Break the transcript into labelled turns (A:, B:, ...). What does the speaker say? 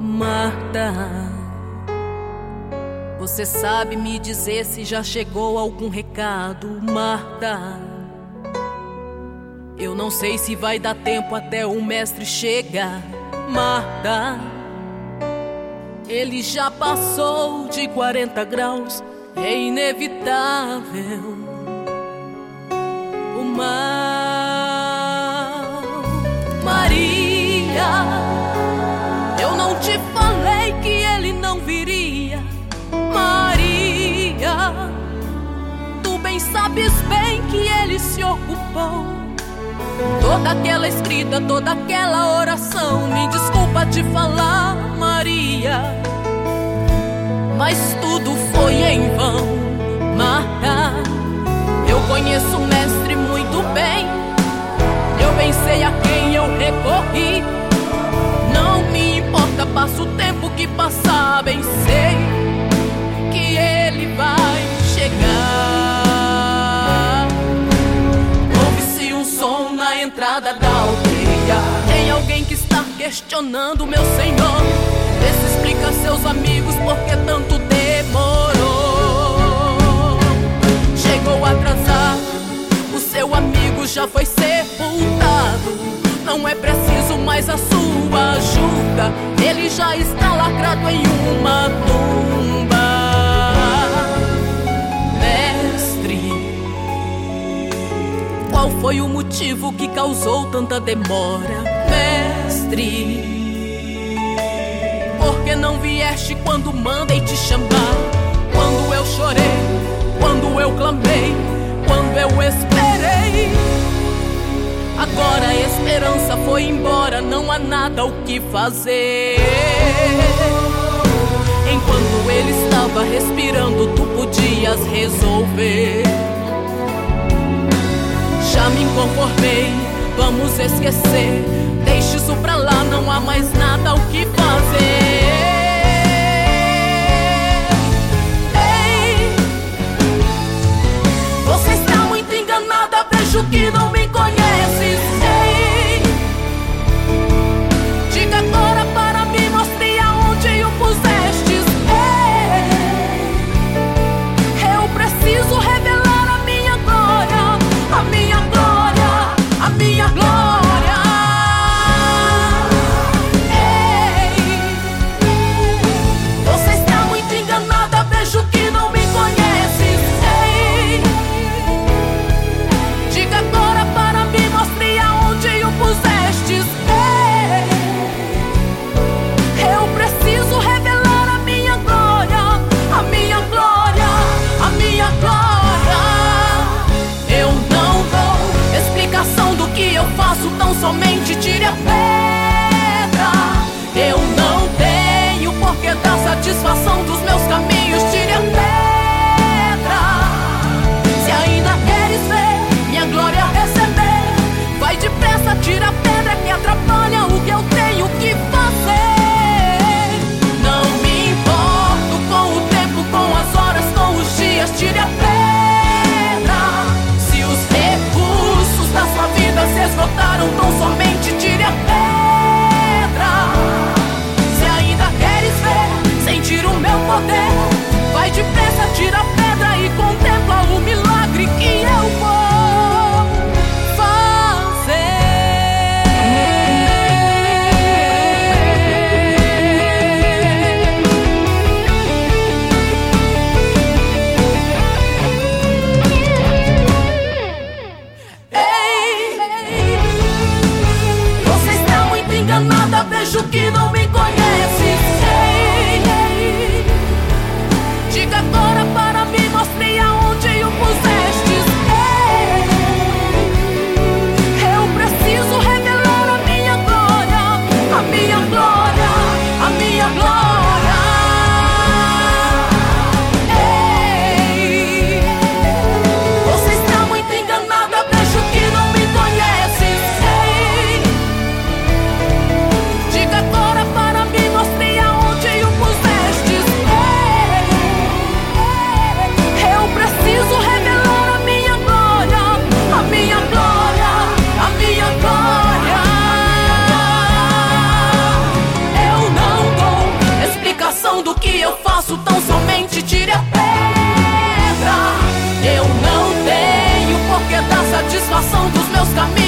A: Marta, você sabe me dizer se já chegou algum recado, Marta? Eu não sei se vai dar tempo até o mestre chegar, Marta. Ele já passou de 40 graus, é inevitável. O mar que ele se ocupou. Toda aquela escrita, toda aquela oração, me desculpa te falar, Maria. Mas tudo foi em vão, questionando, meu senhor. Vê se explica seus amigos por que tanto demorou. Chegou atrasado, o seu amigo já foi sepultado. Não é preciso mais a sua ajuda, ele já está lacrado em uma tumba. Mestre, qual foi o motivo que causou tanta demora? Mestre por que não vieste quando mandei te chamar? Quando eu chorei, quando eu clamei, quando eu esperei. Agora a esperança foi embora, não há nada o que fazer. Enquanto ele estava respirando, tu podias resolver. Já me conformei, vamos esquecer. Deixa isso pra lá, não há mais nada o que fazer. atire a pedra. Eu não tenho porque dar satisfação dos meus caminhos. passam dos meus caminhos.